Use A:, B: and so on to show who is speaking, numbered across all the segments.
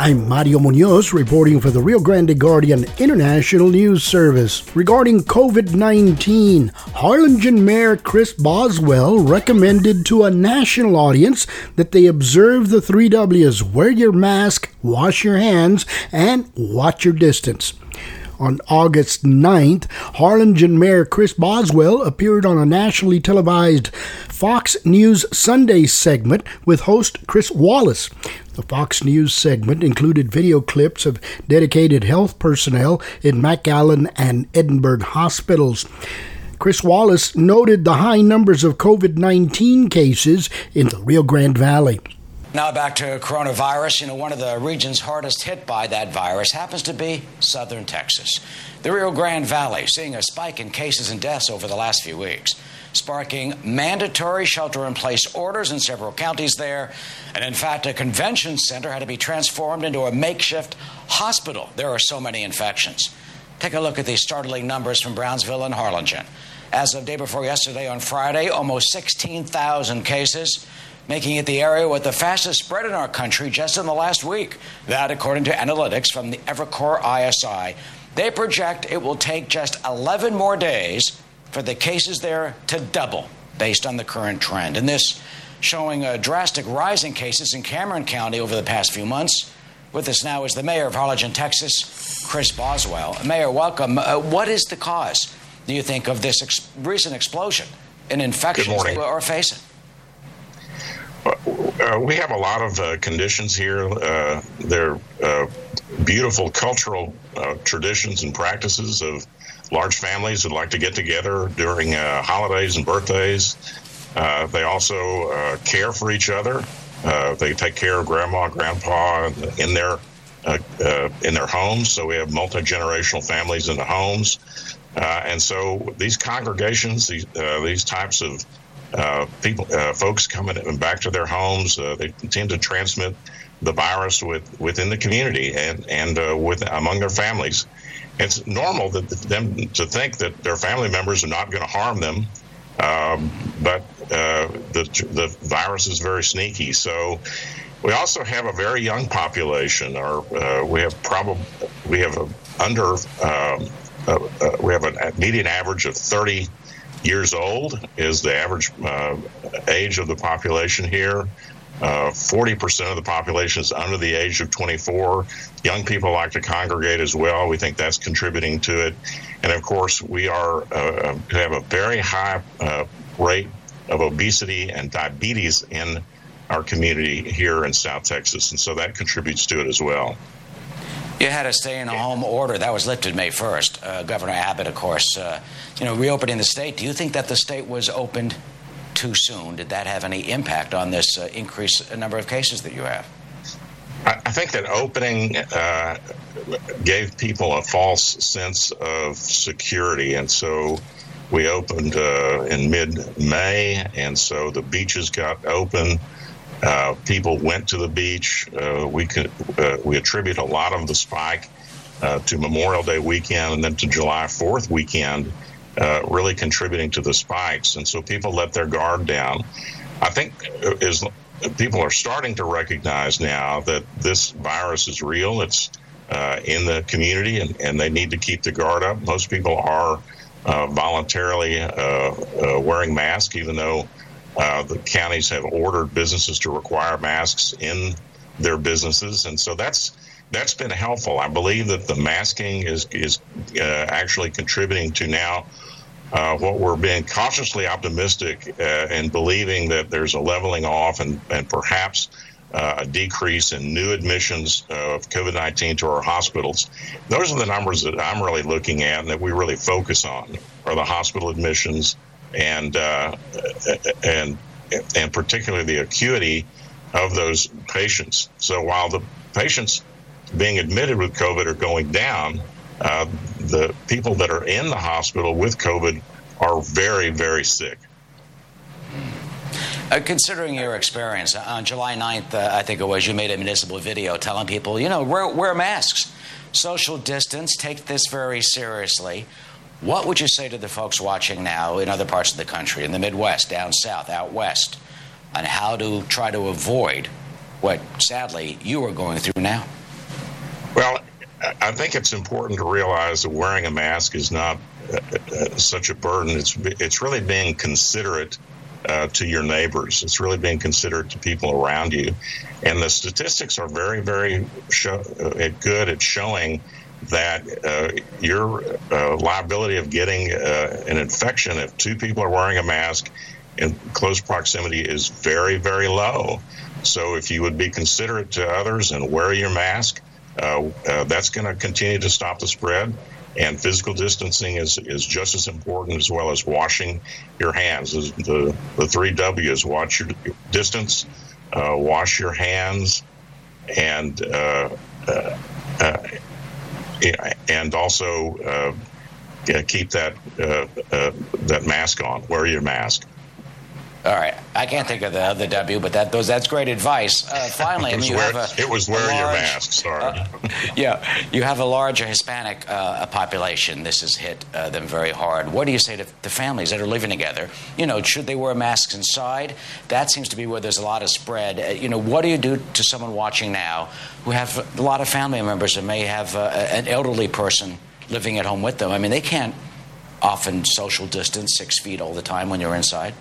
A: I'm Mario Munoz reporting for the Rio Grande Guardian International News Service. Regarding COVID 19, Harlingen Mayor Chris Boswell recommended to a national audience that they observe the three W's wear your mask, wash your hands, and watch your distance. On August 9th, Harlingen Mayor Chris Boswell appeared on a nationally televised Fox News Sunday segment with host Chris Wallace. The Fox News segment included video clips of dedicated health personnel in McAllen and Edinburg hospitals. Chris Wallace noted the high numbers of COVID 19 cases in the Rio Grande Valley.
B: Now back to coronavirus. You know, one of the regions hardest hit by that virus happens to be southern Texas. The Rio Grande Valley seeing a spike in cases and deaths over the last few weeks, sparking mandatory shelter in place orders in several counties there. And in fact, a convention center had to be transformed into a makeshift hospital. There are so many infections. Take a look at these startling numbers from Brownsville and Harlingen. As of day before yesterday on Friday, almost 16,000 cases making it the area with the fastest spread in our country just in the last week. That, according to analytics from the Evercore ISI, they project it will take just 11 more days for the cases there to double based on the current trend. And this showing a drastic rise in cases in Cameron County over the past few months. With us now is the mayor of Harlingen, Texas, Chris Boswell. Mayor, welcome. Uh, what is the cause, do you think, of this ex- recent explosion in infections that we're facing?
C: Uh, we have a lot of uh, conditions here. Uh, they're uh, beautiful cultural uh, traditions and practices of large families that like to get together during uh, holidays and birthdays. they also care for each other. they take care of grandma, grandpa in their in their homes. So we have multi generational families in the homes, and so these congregations, these these types of uh, people, uh, folks coming back to their homes, uh, they tend to transmit the virus with within the community and and uh, with among their families. It's normal that them to think that their family members are not going to harm them, um, but uh, the the virus is very sneaky. So. We also have a very young population, or uh, we have probably we have under um, we have a median average of 30 years old is the average uh, age of the population here. Uh, 40% of the population is under the age of 24. Young people like to congregate as well. We think that's contributing to it. And of course, we are uh, have a very high uh, rate of obesity and diabetes in our community here in South Texas. And so that contributes to it as well.
B: You had a stay in a home order that was lifted May 1st. Uh, Governor Abbott, of course, uh, you know, reopening the state. Do you think that the state was opened too soon? Did that have any impact on this uh, increased number of cases that you have?
C: I think that opening uh, gave people a false sense of security, and so we opened uh, in mid-May, and so the beaches got open. Uh, people went to the beach. Uh, we could uh, we attribute a lot of the spike uh, to Memorial Day weekend and then to July 4th weekend, uh, really contributing to the spikes. And so people let their guard down. I think is people are starting to recognize now that this virus is real. It's in the community, and, and they need to keep the guard up. Most people are voluntarily wearing masks, even though uh, the counties have ordered businesses to require masks in their businesses, and so that's that's been helpful. I believe that the masking is is uh, actually contributing to now uh, what we're being cautiously optimistic uh, and believing that there's a leveling off and and perhaps. Uh, a decrease in new admissions of COVID 19 to our hospitals. Those are the numbers that I'm really looking at and that we really focus on are the hospital admissions, and uh, and and particularly the acuity of those patients. So while the patients being admitted with COVID are going down, uh, the people that are in the hospital with COVID are very, very sick.
B: Uh, considering your experience, uh, on July 9th, uh, I think it was, you made a municipal video telling people, you know, wear, wear masks, social distance, take this very seriously. What would you say to the folks watching now in other parts of the country, in the Midwest, down south, out west, on how to try to avoid what sadly you are going through now?
C: Well, I think it's important to realize that wearing a mask is not uh, uh, such a burden. It's it's really being considerate uh, to your neighbors. It's really being considerate to people around you, and the statistics are very very show, uh, good at showing that uh, your uh, liability of getting an infection if two people are wearing a mask in close proximity is very very low. So if you would be considerate to others and wear your mask uh, uh, that's going to continue to stop the spread. And physical distancing is, is just as important as well as washing your hands. The, the three W's watch your distance, uh, wash your hands, and uh, uh, uh, and also uh, keep that uh, uh, that mask on. Wear your mask.
B: All right, I can't think of the other W, but that those that's great advice. Uh, finally, I mean, you have
C: a, it was wear your mask. Sorry. Uh,
B: yeah, you have a larger Hispanic uh, population. This has hit uh, them very hard. What do you say to the families that are living together? You know, should they wear masks inside? That seems to be where there's a lot of spread. Uh, you know, what do you do to someone watching now who have a lot of family members and may have uh, an elderly person living at home with them? I mean, they can't often social distance six feet all the time when you're inside.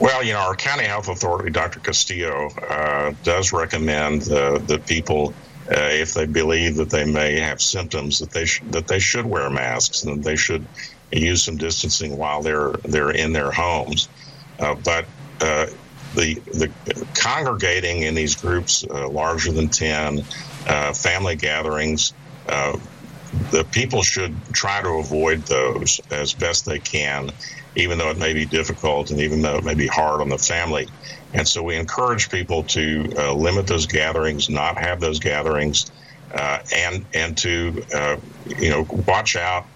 C: Well, you know, our county health authority, Dr. Castillo, uh, does recommend uh, that people, uh, if they believe that they may have symptoms, that they sh- that they should wear masks and they should use some distancing while they're they're in their homes. Uh, but uh, the the congregating in these groups uh, larger than ten, family gatherings the people should try to avoid those as best they can even though it may be difficult and even though it may be hard on the family. And so we encourage people to uh, limit those gatherings, not have those gatherings, uh, and and to uh, you know watch out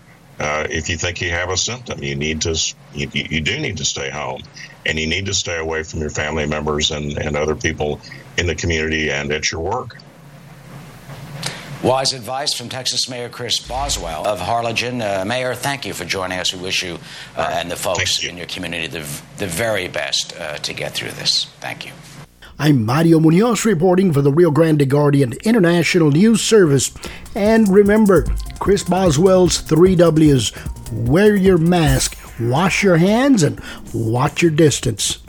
C: uh, if you think you have a symptom. You need to you, you do need to stay home, and you need to stay away from your family members and, and other people in the community and at your work.
B: Wise advice from Texas Mayor Chris Boswell of Harlingen. Uh, Mayor, thank you for joining us. We wish you uh, and the folks
C: you.
B: in your community the, the very best uh, to get through this. Thank you.
A: I'm Mario Munoz reporting for the Rio Grande Guardian International News Service. And remember, Chris Boswell's three W's wear your mask, wash your hands, and watch your distance.